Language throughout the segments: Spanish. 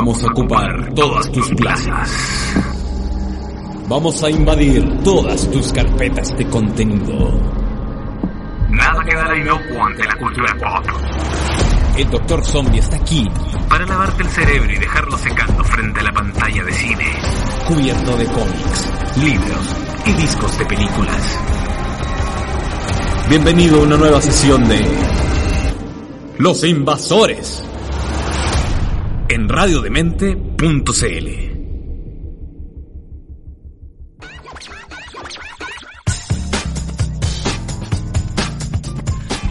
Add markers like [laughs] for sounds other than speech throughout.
Vamos a ocupar todas tus plazas. Vamos a invadir todas tus carpetas de contenido. Nada quedará inocuo ante la cultura pop. El Doctor Zombie está aquí, Para lavarte el cerebro y dejarlo secando frente a la pantalla de cine, cubierto de cómics. libros y discos de películas. Bienvenido a una nueva sesión de Los Invasores en radiodemente.cl.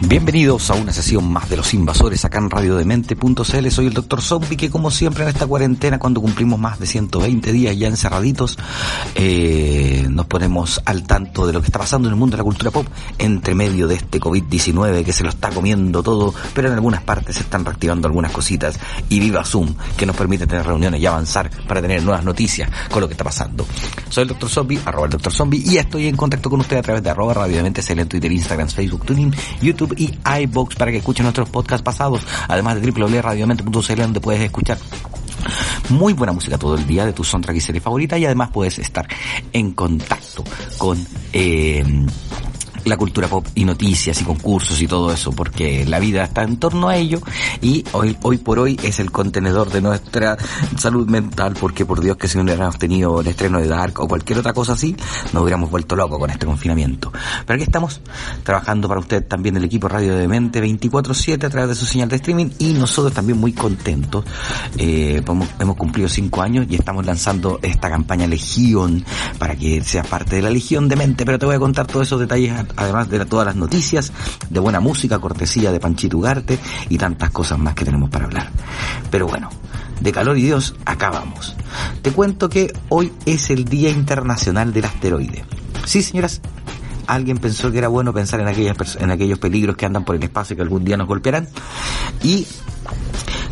Bienvenidos a una sesión más de Los Invasores acá en radiodemente.cl. Soy el Dr. Zombie que como siempre en esta cuarentena, cuando cumplimos más de 120 días ya encerraditos, eh, nos ponemos al tanto de lo que está pasando en el mundo de la cultura pop entre medio de este COVID-19 que se lo está comiendo todo, pero en algunas partes se están reactivando algunas cositas y viva Zoom que nos permite tener reuniones y avanzar para tener nuevas noticias con lo que está pasando. Soy el Dr. Zombie, arroba el Dr. Zombie y estoy en contacto con usted a través de arroba radiodemente.cl en Twitter, Instagram, Facebook, Tuning, YouTube y iBox para que escuchen nuestros podcasts pasados, además de www.radiodemente.cl donde puedes escuchar muy buena música todo el día de tu soundtrack y serie favorita y además puedes estar en contacto con eh, la cultura pop y noticias y concursos y todo eso porque la vida está en torno a ello y hoy hoy por hoy es el contenedor de nuestra salud mental porque por Dios que si no hubiéramos tenido el estreno de Dark o cualquier otra cosa así nos hubiéramos vuelto locos con este confinamiento. Pero aquí estamos trabajando para usted también el equipo Radio de Mente 24/7 a través de su señal de streaming y nosotros también muy contentos. Eh, hemos, cumplido cinco años y estamos lanzando esta campaña Legión para que seas parte de la Legión de Mente pero te voy a contar todos esos detalles además de todas las noticias, de buena música, cortesía de Panchito Ugarte y tantas cosas más que tenemos para hablar. Pero bueno, de calor y Dios, acá vamos. Te cuento que hoy es el Día Internacional del Asteroide. Sí, señoras, alguien pensó que era bueno pensar en, aquellas en aquellos peligros que andan por el espacio y que algún día nos golpearán. Y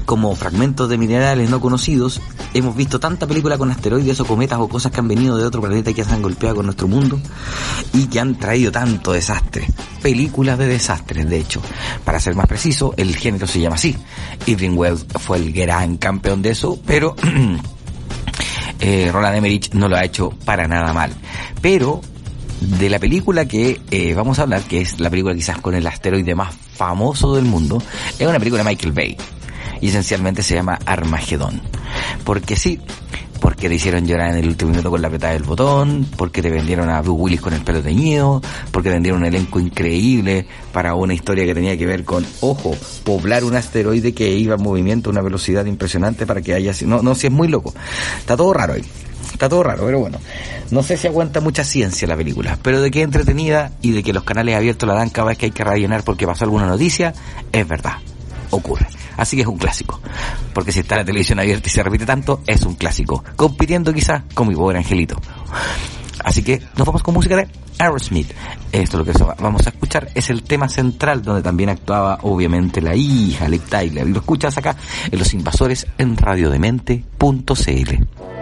como fragmentos de minerales no conocidos, hemos visto tanta película con asteroides o cometas o cosas que han venido de otro planeta y que se han golpeado con nuestro mundo y que han traído tanto desastre. Películas de desastres, de hecho. Para ser más preciso, el género se llama así. Irving Wells fue el gran campeón de eso, pero [clears throat] eh, Roland Emmerich no lo ha hecho para nada mal. Pero de la película que eh, vamos a hablar, que es la película quizás con el asteroide más famoso del mundo, es una película de Michael Bay. Y esencialmente se llama Armagedón. Porque sí, porque te hicieron llorar en el último minuto con la apretada del botón, porque te vendieron a Bruce Willis con el pelo teñido, porque vendieron un elenco increíble para una historia que tenía que ver con, ojo, poblar un asteroide que iba en movimiento a una velocidad impresionante para que haya... No, no, si es muy loco. Está todo raro ahí. Está todo raro, pero bueno. No sé si aguanta mucha ciencia la película, pero de que es entretenida y de que los canales abiertos la dan cada vez que hay que rellenar porque pasó alguna noticia, es verdad. Ocurre. Así que es un clásico. Porque si está la televisión abierta y se repite tanto, es un clásico. Compitiendo quizás con mi pobre angelito. Así que nos vamos con música de Aerosmith. Esto lo que vamos a escuchar es el tema central donde también actuaba obviamente la hija Liv Tyler. Y lo escuchas acá en Los Invasores en radiodemente.cl.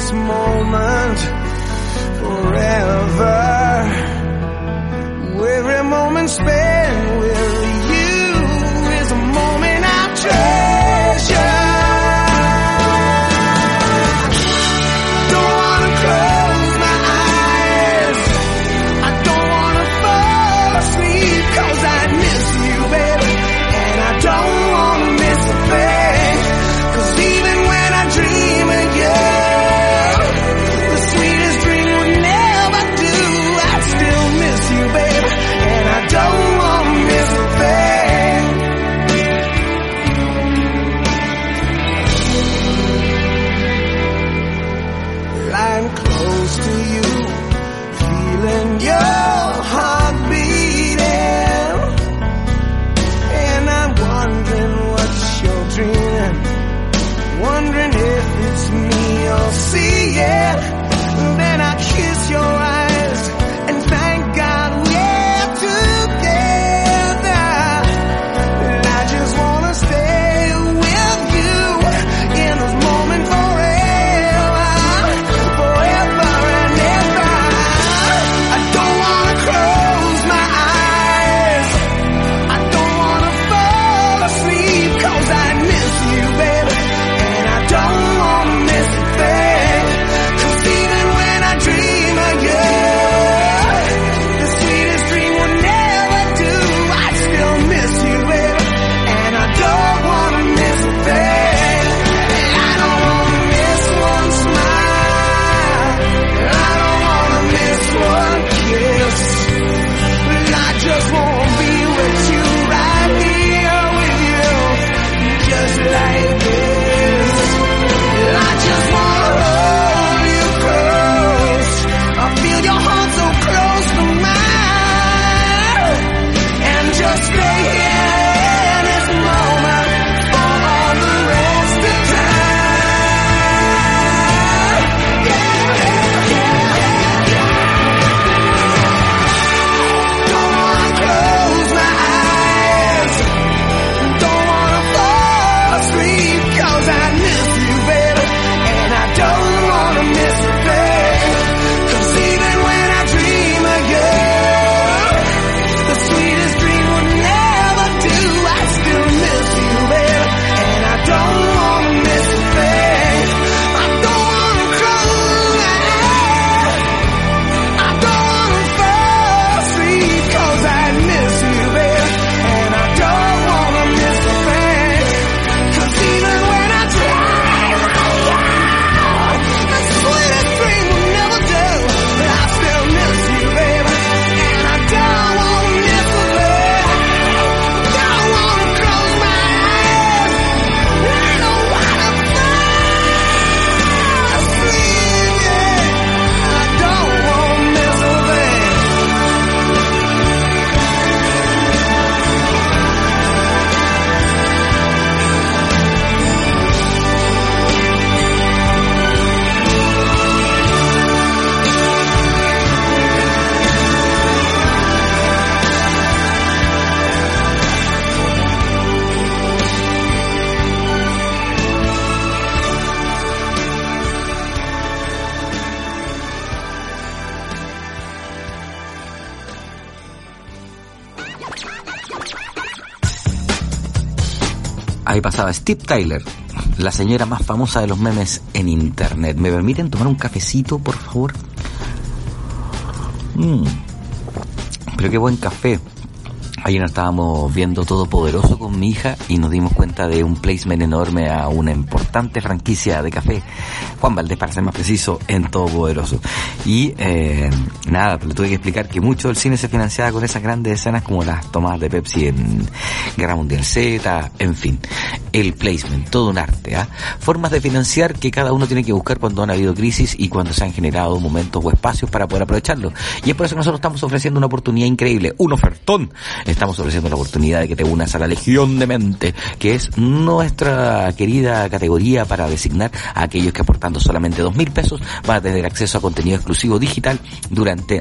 this moment forever. Steve Tyler, la señora más famosa de los memes en internet. ¿Me permiten tomar un cafecito, por favor? Mm. Pero qué buen café. Ayer estábamos viendo Todopoderoso con mi hija y nos dimos cuenta de un placement enorme a una importante franquicia de café, Juan Valdés para ser más preciso, en Todopoderoso. Y eh, nada, le tuve que explicar que mucho del cine se financiaba con esas grandes escenas como las tomadas de Pepsi en Guerra Mundial Z, en fin, el placement, todo un arte. ¿ah? Formas de financiar que cada uno tiene que buscar cuando han habido crisis y cuando se han generado momentos o espacios para poder aprovecharlo. Y es por eso que nosotros estamos ofreciendo una oportunidad increíble, un ofertón estamos ofreciendo la oportunidad de que te unas a la Legión de Mente, que es nuestra querida categoría para designar a aquellos que aportando solamente dos mil pesos van a tener acceso a contenido exclusivo digital durante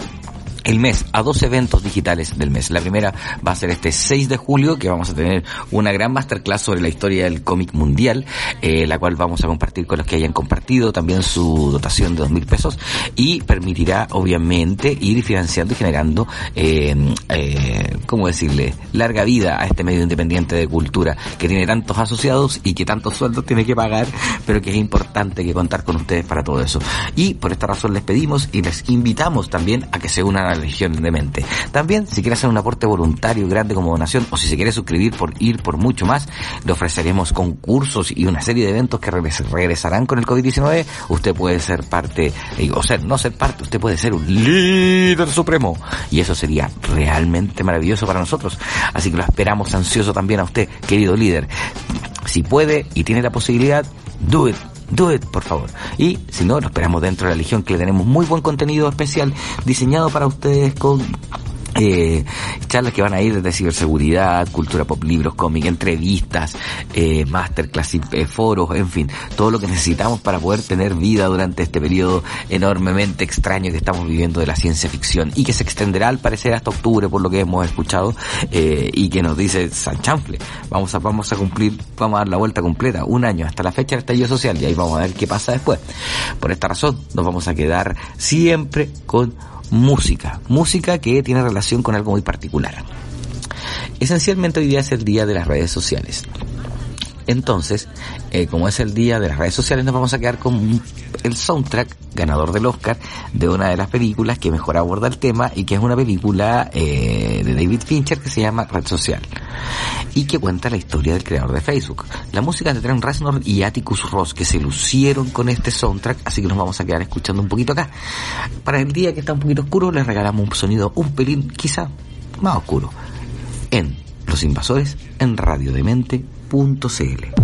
el mes a dos eventos digitales del mes. La primera va a ser este 6 de julio, que vamos a tener una gran masterclass sobre la historia del cómic mundial, eh, la cual vamos a compartir con los que hayan compartido también su dotación de dos mil pesos y permitirá obviamente ir financiando y generando, eh, eh, ¿cómo decirle?, larga vida a este medio independiente de cultura que tiene tantos asociados y que tantos sueldos tiene que pagar, pero que es importante que contar con ustedes para todo eso. Y por esta razón les pedimos y les invitamos también a que se unan a Legión de Mente. También, si quiere hacer un aporte voluntario grande como donación o si se quiere suscribir por ir por mucho más, le ofreceremos concursos y una serie de eventos que regres- regresarán con el COVID-19. Usted puede ser parte, eh, o ser, no ser parte, usted puede ser un líder supremo. Y eso sería realmente maravilloso para nosotros. Así que lo esperamos ansioso también a usted, querido líder. Si puede y tiene la posibilidad, do it. Do it, por favor. Y si no, lo esperamos dentro de la Legión, que le tenemos muy buen contenido especial diseñado para ustedes con eh, charlas que van a ir desde ciberseguridad, cultura pop, libros, cómic, entrevistas, eh, masterclass, eh, foros, en fin, todo lo que necesitamos para poder tener vida durante este periodo enormemente extraño que estamos viviendo de la ciencia ficción y que se extenderá al parecer hasta octubre por lo que hemos escuchado eh, y que nos dice San Chanfle, vamos a, vamos a cumplir, vamos a dar la vuelta completa, un año hasta la fecha del estallido social y ahí vamos a ver qué pasa después. Por esta razón nos vamos a quedar siempre con música, música que tiene relación con algo muy particular. Esencialmente hoy día es el día de las redes sociales. Entonces, eh, como es el día de las redes sociales, nos vamos a quedar con el soundtrack ganador del Oscar de una de las películas que mejor aborda el tema y que es una película eh, de David Fincher que se llama Red Social y que cuenta la historia del creador de Facebook. La música de Trent Reznor y Atticus Ross que se lucieron con este soundtrack, así que nos vamos a quedar escuchando un poquito acá. Para el día que está un poquito oscuro, les regalamos un sonido un pelín quizá más oscuro en Los Invasores en radiodemente.cl. Thank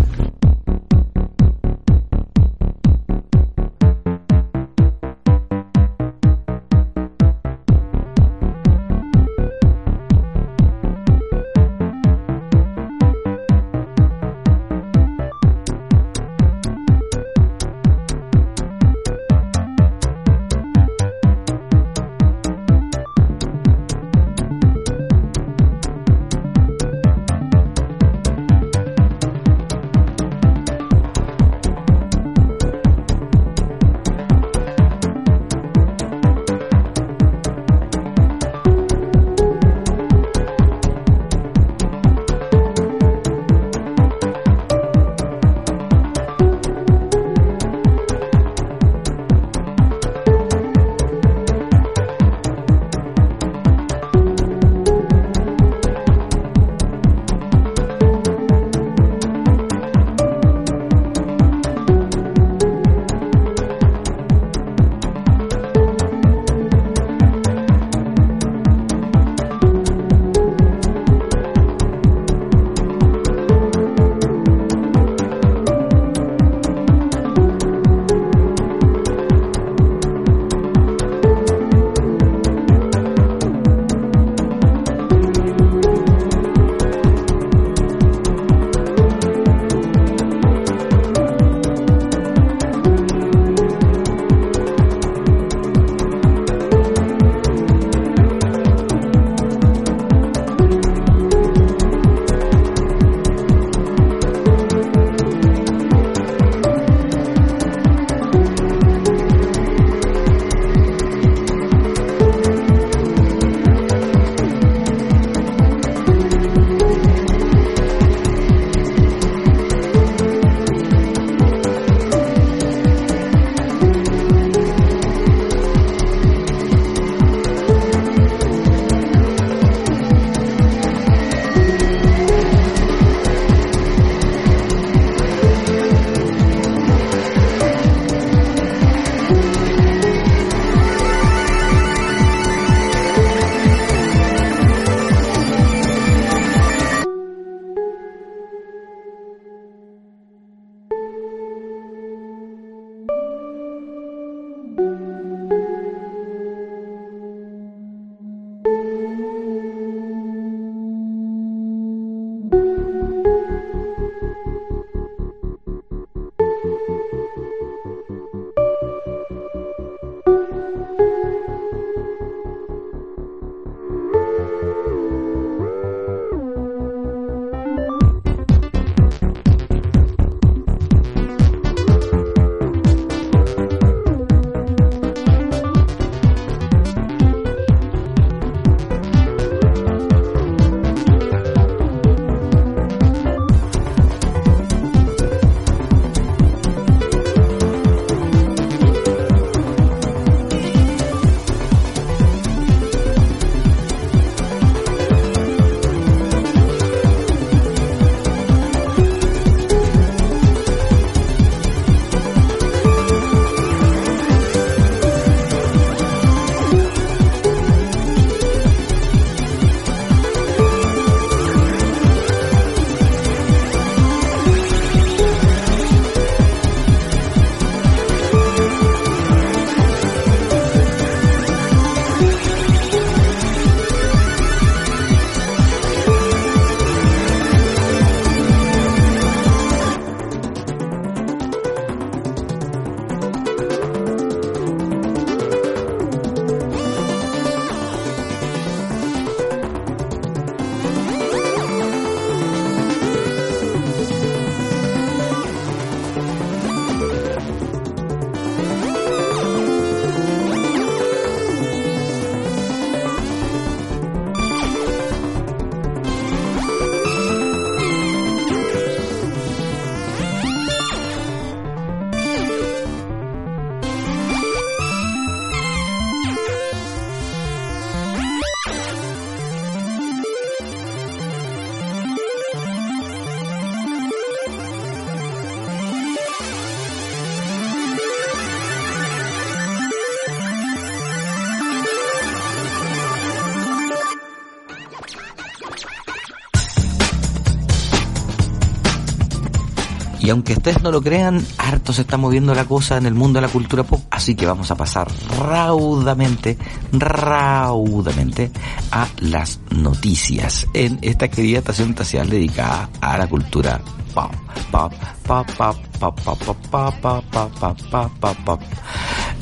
Y aunque ustedes no lo crean, harto se está moviendo la cosa en el mundo de la cultura pop, así que vamos a pasar raudamente, raudamente a las noticias en esta querida estación espacial dedicada a la cultura pop. Pop, pop, pop, pop, pop, pop, pop, pop, pop, pop, pop, pop.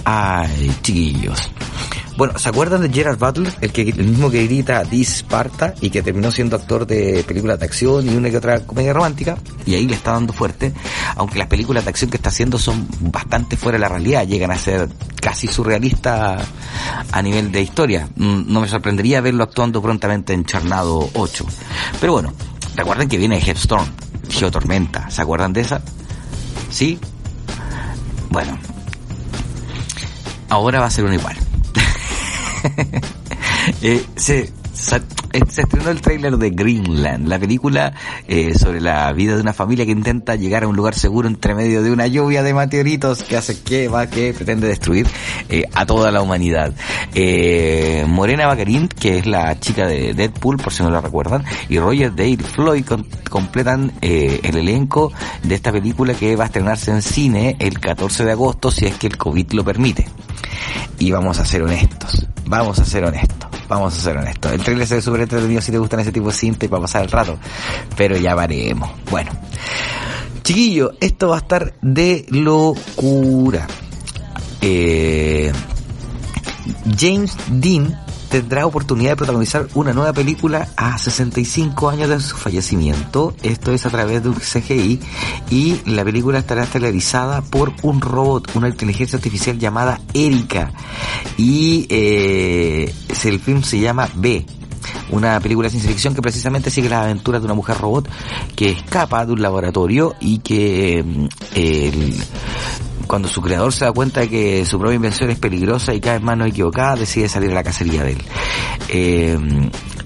Ay, chiquillos. Bueno, ¿se acuerdan de Gerard Butler? El, que, el mismo que grita Disparta y que terminó siendo actor de películas de acción y una que otra comedia romántica. Y ahí le está dando fuerte. Aunque las películas de acción que está haciendo son bastante fuera de la realidad. Llegan a ser casi surrealistas a nivel de historia. No me sorprendería verlo actuando prontamente en Charnado 8. Pero bueno, recuerden que viene Headstorm, Geotormenta. ¿Se acuerdan de esa? ¿Sí? Bueno. Ahora va a ser un igual. [laughs] eh, se, se, estrenó el tráiler de Greenland, la película eh, sobre la vida de una familia que intenta llegar a un lugar seguro entre medio de una lluvia de meteoritos que hace que va, que pretende destruir eh, a toda la humanidad. Eh, Morena Baccarin, que es la chica de Deadpool, por si no la recuerdan, y Roger Dale Floyd completan eh, el elenco de esta película que va a estrenarse en cine el 14 de agosto, si es que el COVID lo permite. Y vamos a ser honestos, vamos a ser honestos, vamos a ser honestos. El trailer se ve súper entretenido si te gustan ese tipo de cinta y para pasar el rato, pero ya varemos. Bueno, chiquillo, esto va a estar de locura. Eh, James Dean tendrá oportunidad de protagonizar una nueva película a 65 años de su fallecimiento. Esto es a través de un CGI y la película estará televisada por un robot, una inteligencia artificial llamada Erika. Y eh, el film se llama B, una película de ciencia ficción que precisamente sigue las aventuras de una mujer robot que escapa de un laboratorio y que el, cuando su creador se da cuenta de que su propia invención es peligrosa y cae en manos equivocadas, decide salir a la cacería de él. Eh,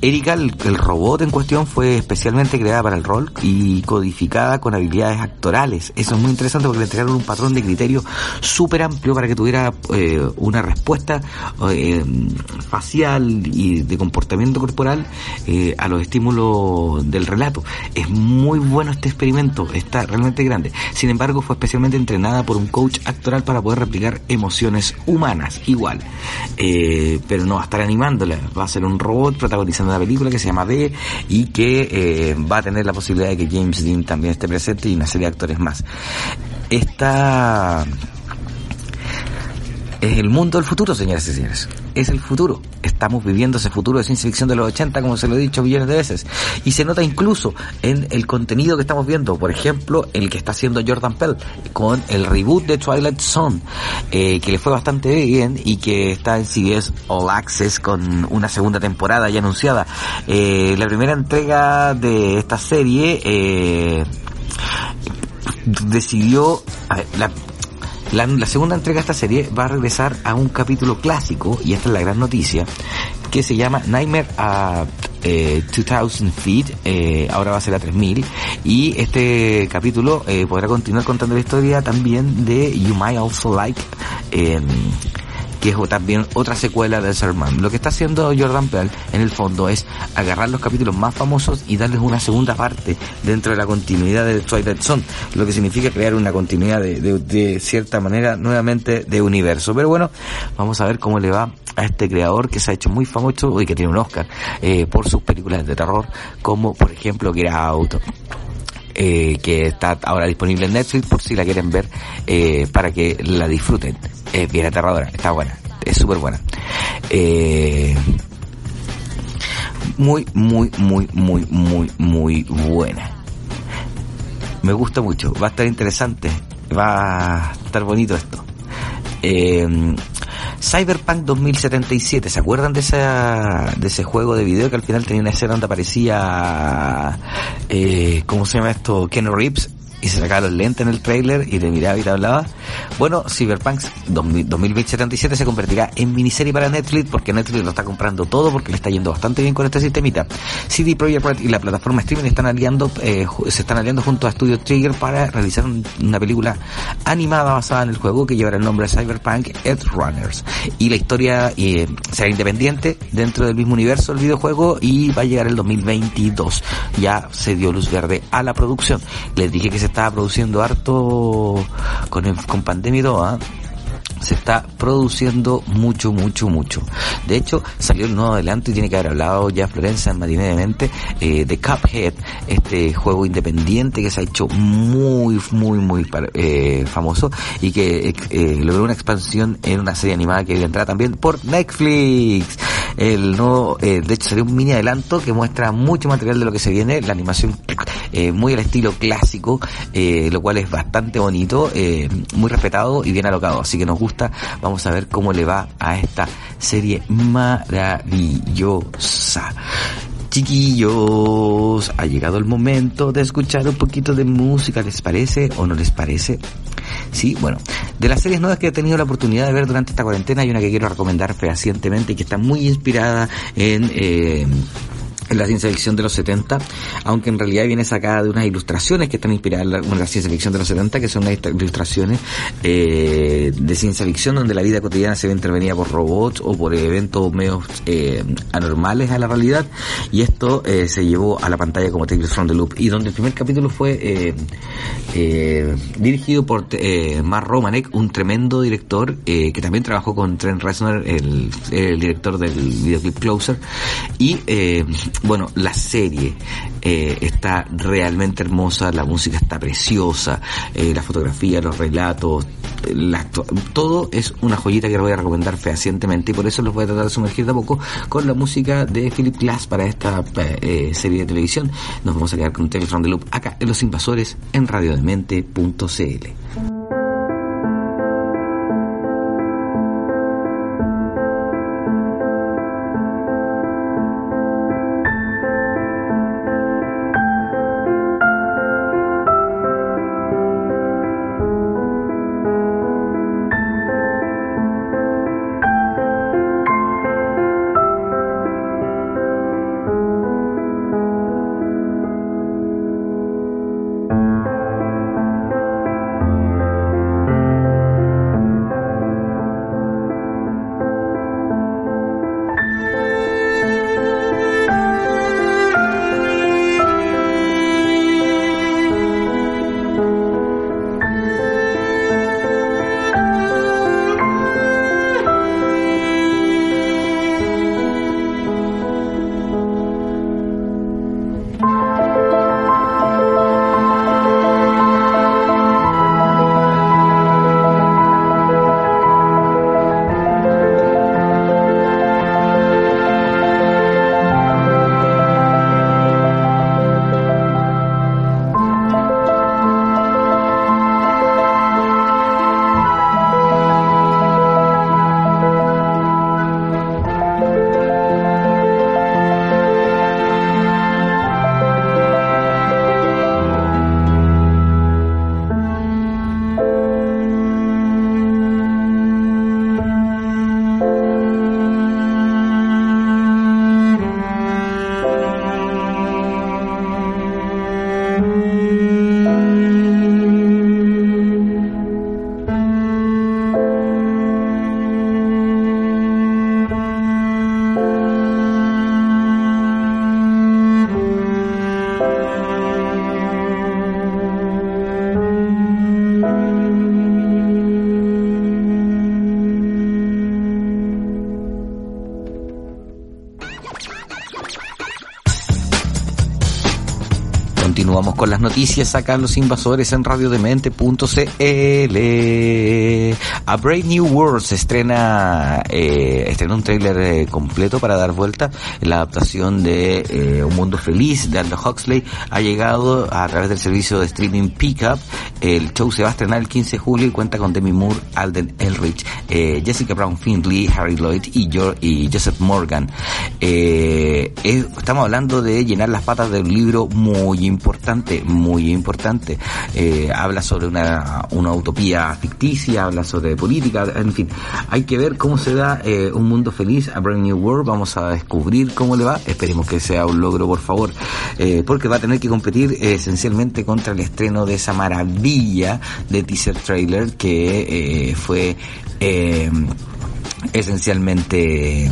Erika, el, robot en cuestión, fue especialmente creada para el rol y codificada con habilidades actorales. Eso es muy interesante porque le entregaron un patrón de criterio súper amplio para que tuviera eh, una respuesta eh, facial y de comportamiento corporal eh, a los estímulos del relato. Es muy bueno este experimento, está realmente grande. Sin embargo, fue especialmente entrenada por un coach actoral para poder replicar emociones humanas, igual. Pero no va a estar animándola, va a ser un robot protagonizando una película que se llama B y que eh, va a tener la posibilidad de que James Dean también esté presente y una serie de actores más. Esta es el mundo del futuro, señoras y señores. Es el futuro. Estamos viviendo ese futuro de ciencia ficción de los 80, como se lo he dicho millones de veces. Y se nota incluso en el contenido que estamos viendo. Por ejemplo, el que está haciendo Jordan Pell con el reboot de Twilight Zone, eh, que le fue bastante bien y que está en CBS All Access con una segunda temporada ya anunciada. Eh, la primera entrega de esta serie eh, decidió... Ver, la, la, segunda entrega de esta serie va a regresar a un capítulo clásico, y esta es la gran noticia, que se llama Nightmare eh, 2000 Feet, eh, ahora va a ser a 3000, y este capítulo eh, podrá continuar contando la historia también de You Might Also Like, eh, que es también otra secuela de Sermon. Lo que está haciendo Jordan Peele en el fondo es agarrar los capítulos más famosos y darles una segunda parte dentro de la continuidad de Twilight Zone, lo que significa crear una continuidad de, de, de cierta manera nuevamente de universo. Pero bueno, vamos a ver cómo le va a este creador que se ha hecho muy famoso y que tiene un Oscar eh, por sus películas de terror, como por ejemplo Get Out, eh, que está ahora disponible en Netflix por si la quieren ver eh, para que la disfruten. Es bien aterradora, está buena, es súper buena. Eh, muy, muy, muy, muy, muy, muy buena. Me gusta mucho, va a estar interesante, va a estar bonito esto. Eh, Cyberpunk 2077, ¿se acuerdan de esa de ese juego de video que al final tenía una escena donde aparecía eh, ¿cómo se llama esto? Ken Reeves y se sacaba los lentes en el trailer y te miraba y te hablaba. Bueno, Cyberpunk 2077 se convertirá en miniserie para Netflix porque Netflix lo está comprando todo porque le está yendo bastante bien con este sistemita. CD Projekt Red y la plataforma streaming están aliando, eh, se están aliando junto a Studio Trigger para realizar un, una película animada basada en el juego que llevará el nombre de Cyberpunk Edge Runners. Y la historia eh, será independiente dentro del mismo universo del videojuego y va a llegar el 2022. Ya se dio luz verde a la producción. Les dije que se estaba produciendo harto con, el- con pandemia y. se está produciendo mucho, mucho, mucho. De hecho, salió el nuevo adelanto y tiene que haber hablado ya Florencia en Matiné de Mente eh, de Cuphead, este juego independiente que se ha hecho muy, muy, muy eh, famoso y que eh, logró una expansión en una serie animada que vendrá también por Netflix. El nuevo, eh, de hecho, salió un mini adelanto que muestra mucho material de lo que se viene, la animación eh, muy al estilo clásico, eh, lo cual es bastante bonito, eh, muy respetado y bien alocado. Así que nos gusta. Vamos a ver cómo le va a esta serie maravillosa. Chiquillos, ha llegado el momento de escuchar un poquito de música, ¿les parece o no les parece? Sí, bueno, de las series nuevas que he tenido la oportunidad de ver durante esta cuarentena, hay una que quiero recomendar fehacientemente y que está muy inspirada en... Eh, la ciencia ficción de los 70, aunque en realidad viene sacada de unas ilustraciones que están inspiradas en la, en la ciencia ficción de los 70, que son unas ilustraciones eh, de ciencia ficción donde la vida cotidiana se ve intervenida por robots o por eventos medios eh, anormales a la realidad, y esto eh, se llevó a la pantalla como Tales from the Loop, y donde el primer capítulo fue eh, eh, dirigido por Mark Romanek, un tremendo director que también trabajó con Trent Reznor, el, el director del videoclip Closer, y bueno, la serie eh, está realmente hermosa, la música está preciosa, eh, la fotografía, los relatos, la todo es una joyita que les voy a recomendar fehacientemente y por eso los voy a tratar de sumergir de a poco con la música de Philip Glass para esta eh, serie de televisión. Nos vamos a quedar con Tales from the Loop acá en Los Invasores en radiodemente.cl. noticias en Los Invasores en radiodemente.cl. A Brave New World se estrena, eh, estrena un tráiler eh, completo para dar vuelta. La adaptación de eh, Un Mundo Feliz de Aldous Huxley ha llegado a través del servicio de streaming Pickup. El show se va a estrenar el 15 de julio y cuenta con Demi Moore, Alden Elrich, eh, Jessica Brown Findlay, Harry Lloyd y, Jo- y Joseph Morgan. Es- estamos hablando de llenar las patas de un libro muy importante, muy importante. Eh, habla sobre una, una utopía ficticia, habla sobre política, en fin. Hay que ver cómo se da eh, un mundo feliz a Brand New World. Vamos a descubrir cómo le va. Esperemos que sea un logro, por favor. Eh, porque va a tener que competir esencialmente contra el estreno de esa maravilla de teaser trailer que fue esencialmente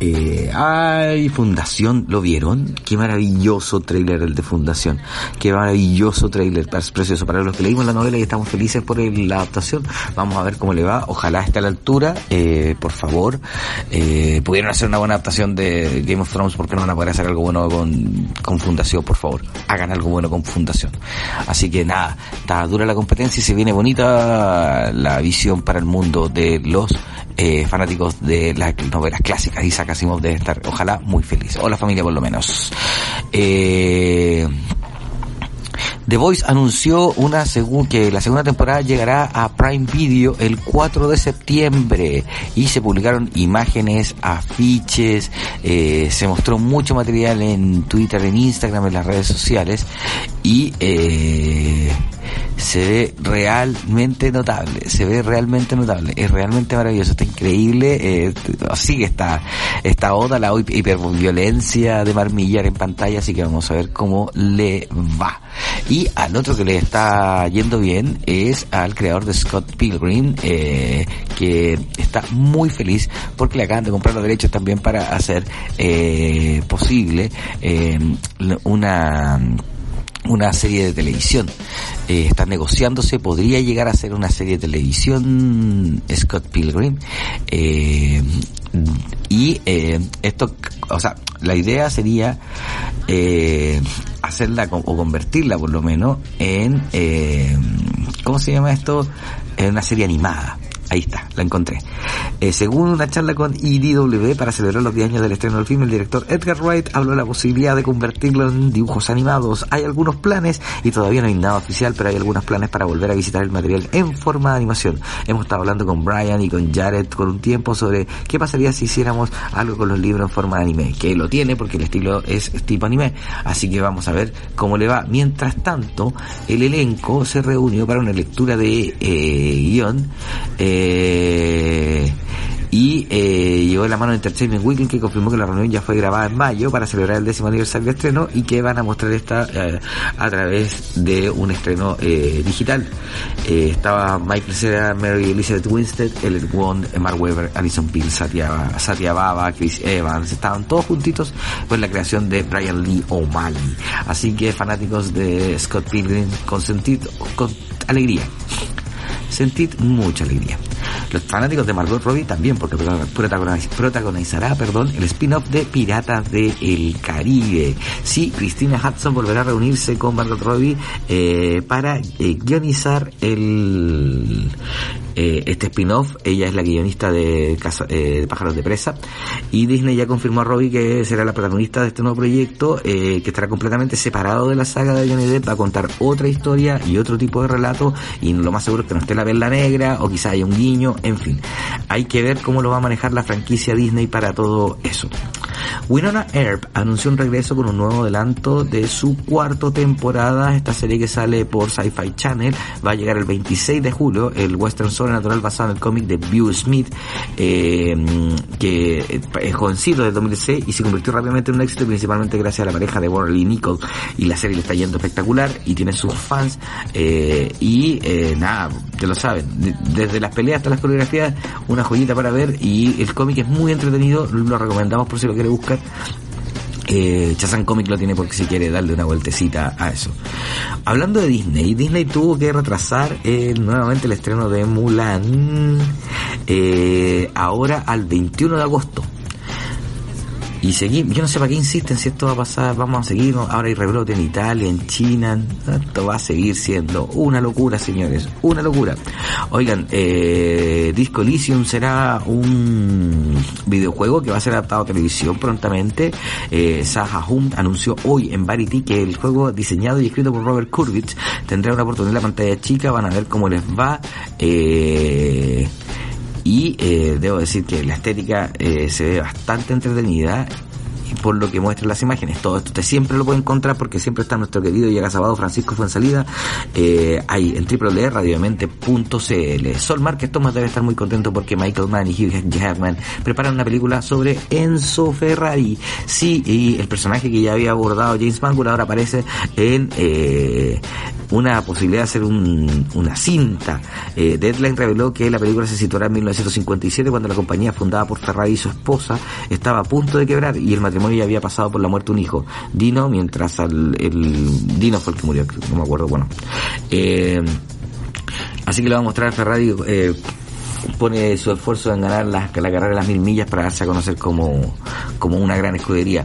Eh, ay, Fundación, ¿lo vieron? Qué maravilloso trailer el de Fundación. Qué maravilloso trailer, precioso. Para los que leímos la novela y estamos felices por la adaptación, vamos a ver cómo le va. Ojalá esté a la altura, eh, por favor. Eh, pudieron hacer una buena adaptación de Game of Thrones, ¿por qué no van a poder hacer algo bueno con, con Fundación, por favor? Hagan algo bueno con Fundación. Así que nada, está dura la competencia y se viene bonita la visión para el mundo de los fanáticos de las novelas clásicas. Isaac Asimov debe estar, ojalá, muy feliz. O la familia por lo menos. Eh, The Voice anunció una segun- que la segunda temporada llegará a Prime Video el 4 de septiembre y se publicaron imágenes, afiches, eh, se mostró mucho material en Twitter, en Instagram, en las redes sociales y eh, se ve realmente notable, se ve realmente notable, es realmente maravilloso, está increíble, eh, sigue esta, esta oda la hiperviolencia de Marmillar en pantalla, así que vamos a ver cómo le va. Y al otro que le está yendo bien es al creador de Scott Pilgrim, eh, que está muy feliz porque le acaban de comprar los derechos también para hacer eh, posible eh, una una serie de televisión. Eh, está negociándose, podría llegar a ser una serie de televisión Scott Pilgrim. Eh, y eh, esto, o sea, la idea sería eh, hacerla o convertirla por lo menos en, eh, ¿cómo se llama esto? En una serie animada. Ahí está, la encontré. Eh, según una charla con IDW para celebrar los 10 años del estreno del film, el director Edgar Wright habló de la posibilidad de convertirlo en dibujos animados. Hay algunos planes y todavía no hay nada oficial, pero hay algunos planes para volver a visitar el material en forma de animación. Hemos estado hablando con Brian y con Jared por un tiempo sobre qué pasaría si hiciéramos algo con los libros en forma de anime, que lo tiene porque el estilo es tipo anime. Así que vamos a ver cómo le va. Mientras tanto, el elenco se reunió para una lectura de eh, guion. Eh, y eh, llegó de la mano de Entertainment Weekly que confirmó que la reunión ya fue grabada en mayo para celebrar el décimo aniversario del estreno y que van a mostrar esta eh, a través de un estreno eh, digital. Eh, estaba Michael Cera, Mary Elizabeth Winstead, Ellen Wong, Mark Webber, Alison Peel, Satya, Satya Baba, Chris Evans, estaban todos juntitos con la creación de Brian Lee O'Malley. Así que fanáticos de Scott Pilgrim, con sentido, con alegría sentid mucha alegría. Los fanáticos de Margot Robbie también, porque protagoniz- protagonizará perdón, el spin-off de Piratas del Caribe. Sí, Christina Hudson volverá a reunirse con Margot Robbie eh, para eh, guionizar el eh, este spin-off. Ella es la guionista de, Casa- eh, de Pájaros de Presa. Y Disney ya confirmó a Robbie que será la protagonista de este nuevo proyecto, eh, que estará completamente separado de la saga de Johnny Depp. Va a contar otra historia y otro tipo de relato. Y lo más seguro es que no esté la perla negra o quizá haya un guiño. En fin, hay que ver cómo lo va a manejar la franquicia Disney para todo eso. Winona Earp anunció un regreso con un nuevo adelanto de su cuarto temporada. Esta serie que sale por Sci-Fi Channel va a llegar el 26 de julio. El western sobrenatural basado en el cómic de Bew Smith, eh, que es jovencito de 2006 y se convirtió rápidamente en un éxito principalmente gracias a la pareja de Warren y Nicole. Y la serie le está yendo espectacular y tiene sus fans. eh, y eh, nada, ya lo saben, de- desde las peleas hasta las coreografías, una joyita para ver. Y el cómic es muy entretenido, lo recomendamos por si lo quiere buscar. Eh, Chazan Comic lo tiene porque si quiere darle una vueltecita a eso. Hablando de Disney, Disney tuvo que retrasar eh, nuevamente el estreno de Mulan eh, ahora al 21 de agosto. Y seguimos, yo no sé para qué insisten si esto va a pasar, vamos a seguir, ahora hay rebrote en Italia, en China, esto va a seguir siendo una locura, señores, una locura. Oigan, eh, Disco Elysium será un videojuego que va a ser adaptado a televisión prontamente. Eh, Saha Hunt anunció hoy en Variety que el juego diseñado y escrito por Robert Kurwitz tendrá una oportunidad en la pantalla chica, van a ver cómo les va. Eh, y eh, debo decir que la estética eh, se ve bastante entretenida por lo que muestran las imágenes. Todo esto usted siempre lo puede encontrar porque siempre está nuestro querido y agazabado Francisco Fuensalida eh, ahí en www.radiodemente.cl. Sol Márquez Thomas debe estar muy contento porque Michael Mann y Hugh Jackman preparan una película sobre Enzo Ferrari. Sí, y el personaje que ya había abordado James Mangold ahora aparece en eh, una posibilidad de hacer un, una cinta. Eh, Deadline reveló que la película se situará en 1957 cuando la compañía fundada por Ferrari y su esposa estaba a punto de quebrar y el matrimonio ya había pasado por la muerte de un hijo, Dino, mientras al, el Dino fue el que murió, no me acuerdo, bueno. Eh, así que le va a mostrar a Ferrari eh, pone su esfuerzo en ganar la, la, carrera de las mil millas para darse a conocer como, como una gran escudería.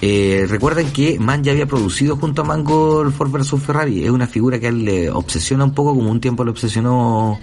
Eh, recuerden que Man ya había producido junto a Mango Ford vs Ferrari. Es una figura que a él le obsesiona un poco, como un tiempo le obsesionó,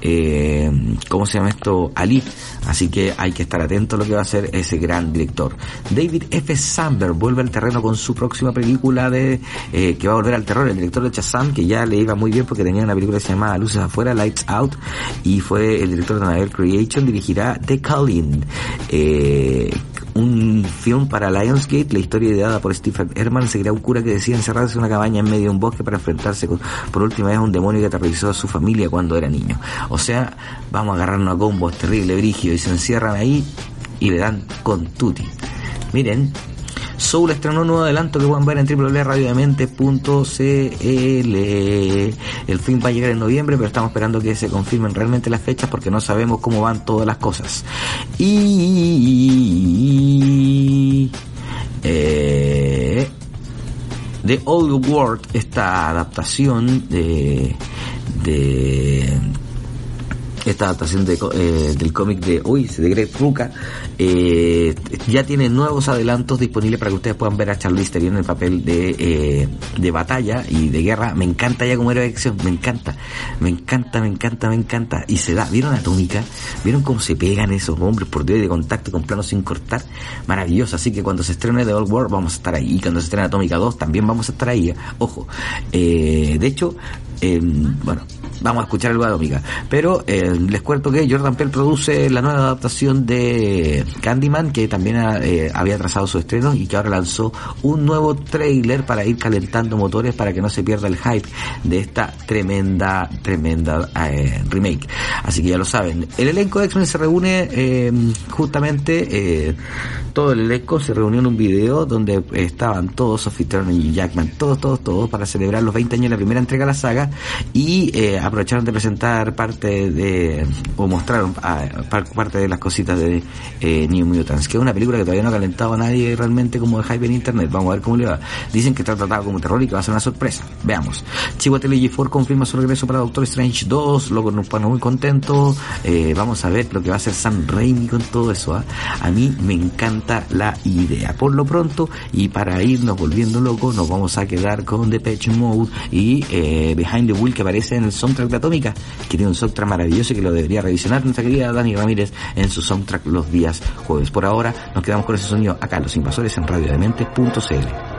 eh, ¿cómo se llama esto? Ali. Así que hay que estar atento a lo que va a hacer ese gran director. David F. Samberg vuelve al terreno con su próxima película de eh, que va a volver al terror. El director de Shazam, que ya le iba muy bien porque tenía una película que se llamaba Luces Afuera, Lights Out, y fue el director de Annabelle Creation, dirigirá The Calling, eh, un film para Lionsgate, la historia ideada por Stephen Herman, seguirá un cura que decide encerrarse en una cabaña en medio de un bosque para enfrentarse con, por última vez a un demonio que aterrorizó a su familia cuando era niño. O sea, vamos a agarrarnos a combos terrible, brigio, y se encierran ahí y le dan con tutti. Miren, Soul estrenó un nuevo adelanto que pueden ver en www.radiodemente.cl. El film va a llegar en noviembre, pero estamos esperando que se confirmen realmente las fechas porque no sabemos cómo van todas las cosas. Y... Eh, The Old World, esta adaptación de, de esta adaptación de, eh, del cómic de uy, de Greg Ruca, eh, ya tiene nuevos adelantos disponibles para que ustedes puedan ver a Charlize Theron en el papel de, eh, de batalla y de guerra. Me encanta ya como héroe de acción, me encanta, me encanta, me encanta, me encanta. Y se da, ¿vieron Atómica? ¿Vieron cómo se pegan esos hombres por Dios de contacto con planos sin cortar? Maravilloso, así que cuando se estrene The Old World vamos a estar ahí. Y cuando se estrene Atómica 2 también vamos a estar ahí. Ojo, eh, de hecho, bueno, vamos a escuchar algo de. Pero eh, les cuento que Jordan Peele produce la nueva adaptación de Candyman, que también eh, había trazado su estreno y que ahora lanzó un nuevo trailer para ir calentando motores para que no se pierda el hype de esta tremenda, tremenda eh, remake. Así que ya lo saben. El elenco de X-Men se reúne eh, justamente, todo el elenco se reunió en un video donde estaban todos, Sophie y Jackman, todos, todos, todos, para celebrar los 20 años de la primera entrega de la saga y eh, aprovecharon de presentar parte de, o mostraron a, parte de las cositas de eh, New Mutants, que es una película que todavía no ha calentado a nadie realmente como de hype en internet. Vamos a ver cómo le va. Dicen que está tratado como terror y que va a ser una sorpresa. Veamos. Chihuahua G4 confirma su regreso para Doctor Strange 2, luego nos pone muy contentos. Eh, vamos a ver lo que va a hacer Sam Raimi con todo eso. ¿eh? A mí me encanta la idea. Por lo pronto, y para irnos volviendo locos, nos vamos a quedar con The Patch Mode y eh, the Wheel que aparece en el soundtrack de Atómica, que tiene un soundtrack maravilloso y que lo debería revisionar nuestra querida Dani Ramírez en su soundtrack los días jueves. Por ahora nos quedamos con ese sonido acá, Los Invasores en radiodemente.cl.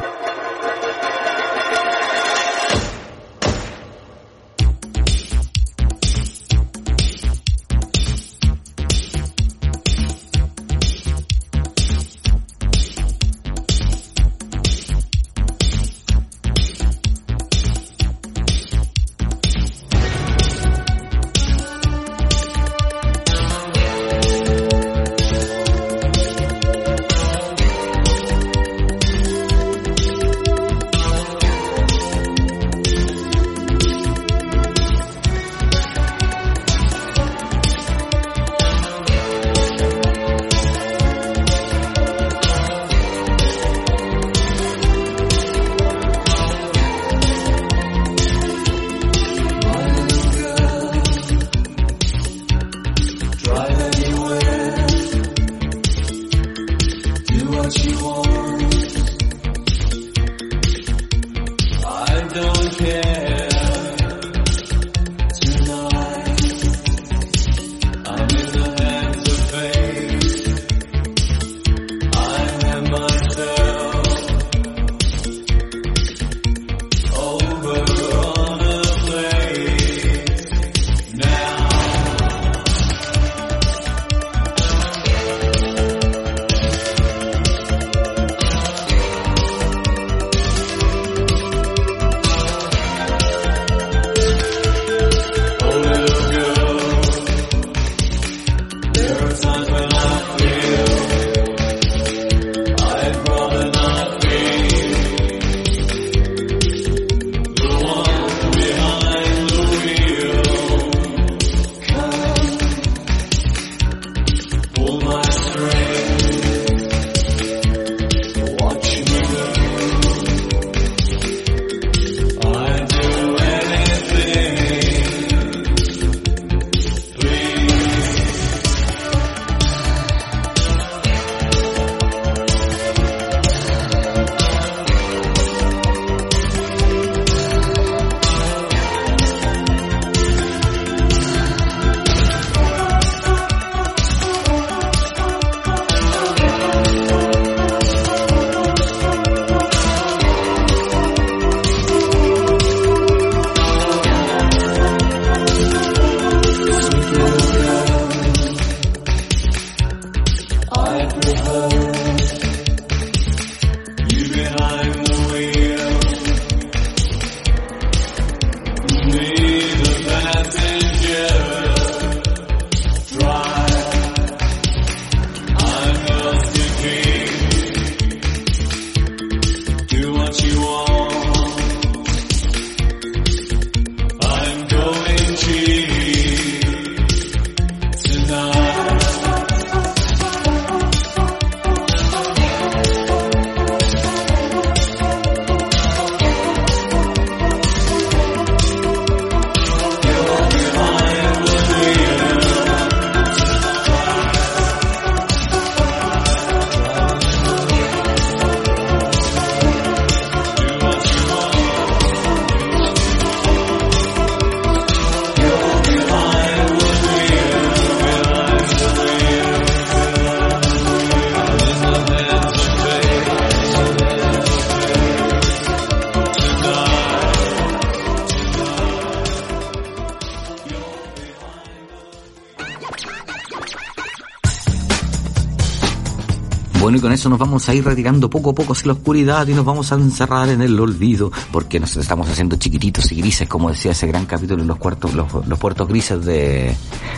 Y con eso nos vamos a ir retirando poco a poco hacia la oscuridad y nos vamos a encerrar en el olvido, porque nos estamos haciendo chiquititos y grises, como decía ese gran capítulo en los, cuartos, los, puertos grises de,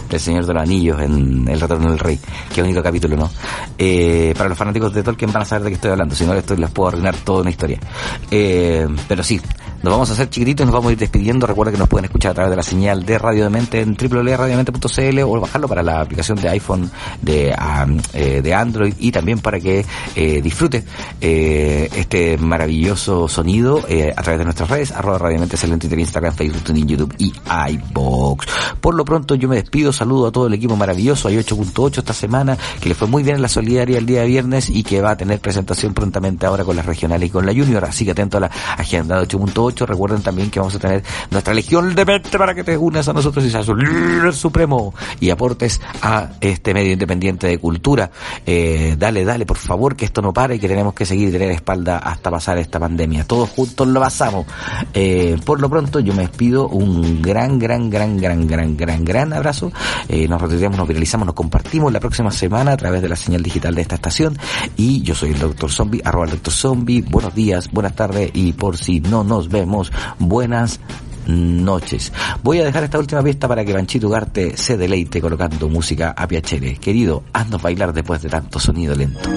del Señor de los Anillos en El Retorno del Rey. Qué único capítulo, ¿no? Eh, para los fanáticos de Tolkien van a saber de qué estoy hablando, si no les, les puedo arruinar toda una historia. Eh, pero sí, nos vamos a hacer chiquititos, nos vamos a ir despidiendo. Recuerda que nos pueden escuchar a través de la señal de Radio de Mente en www.radiodemente.cl o bajarlo para la aplicación de iPhone, de, eh, de Android y también para que eh, disfrute eh, este maravilloso sonido eh, a través de nuestras redes, arroba Radio de Mente, en Instagram, Facebook, TuneIn, YouTube y iBox. Por lo pronto yo me despido, saludo a todo el equipo maravilloso, hay 8.8 esta semana, que le fue muy bien en la solidaria el día de viernes y que va a tener presentación prontamente ahora con las regionales y con la Junior, así que atento a la agenda de 8.8 Recuerden también que vamos a tener nuestra legión de mente para que te unas a nosotros y seas un líder supremo y aportes a este medio independiente de cultura. Eh, dale, dale, por favor, que esto no pare y que tenemos que seguir tener espalda hasta pasar esta pandemia. Todos juntos lo pasamos. Eh, por lo pronto, yo me despido. Un gran, gran, gran, gran, gran, gran, gran abrazo. Eh, nos retiramos, nos viralizamos, nos compartimos la próxima semana a través de la señal digital de esta estación. Y yo soy el Doctor Zombie, arroba el Doctor Zombie. Buenos días, buenas tardes y por si no nos vemos buenas noches. Voy a dejar esta última pista para que Banchito Ugarte se deleite colocando música a piacere. Querido, haznos bailar después de tanto sonido lento.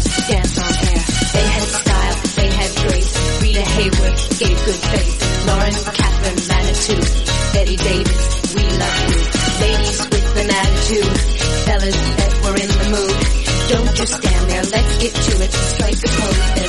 Ginger dance on air. They had style, they had grace. Rita Hayworth gave good face. Lauren Catherine Manitou, Betty Davis, we love you. Ladies with an attitude, fellas that were in the mood. Don't just stand there, let's get to it. Strike the pose,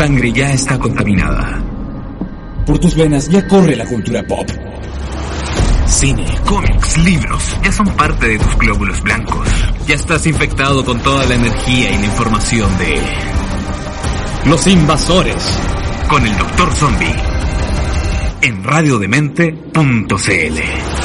sangre ya está contaminada. Por tus venas ya corre la cultura pop. Cine, Cómics, libros, ya son parte de tus glóbulos blancos. ya estás infectado con toda la energía y la información de... Los invasores. Con el Doctor Zombie. En radiodemente.cl.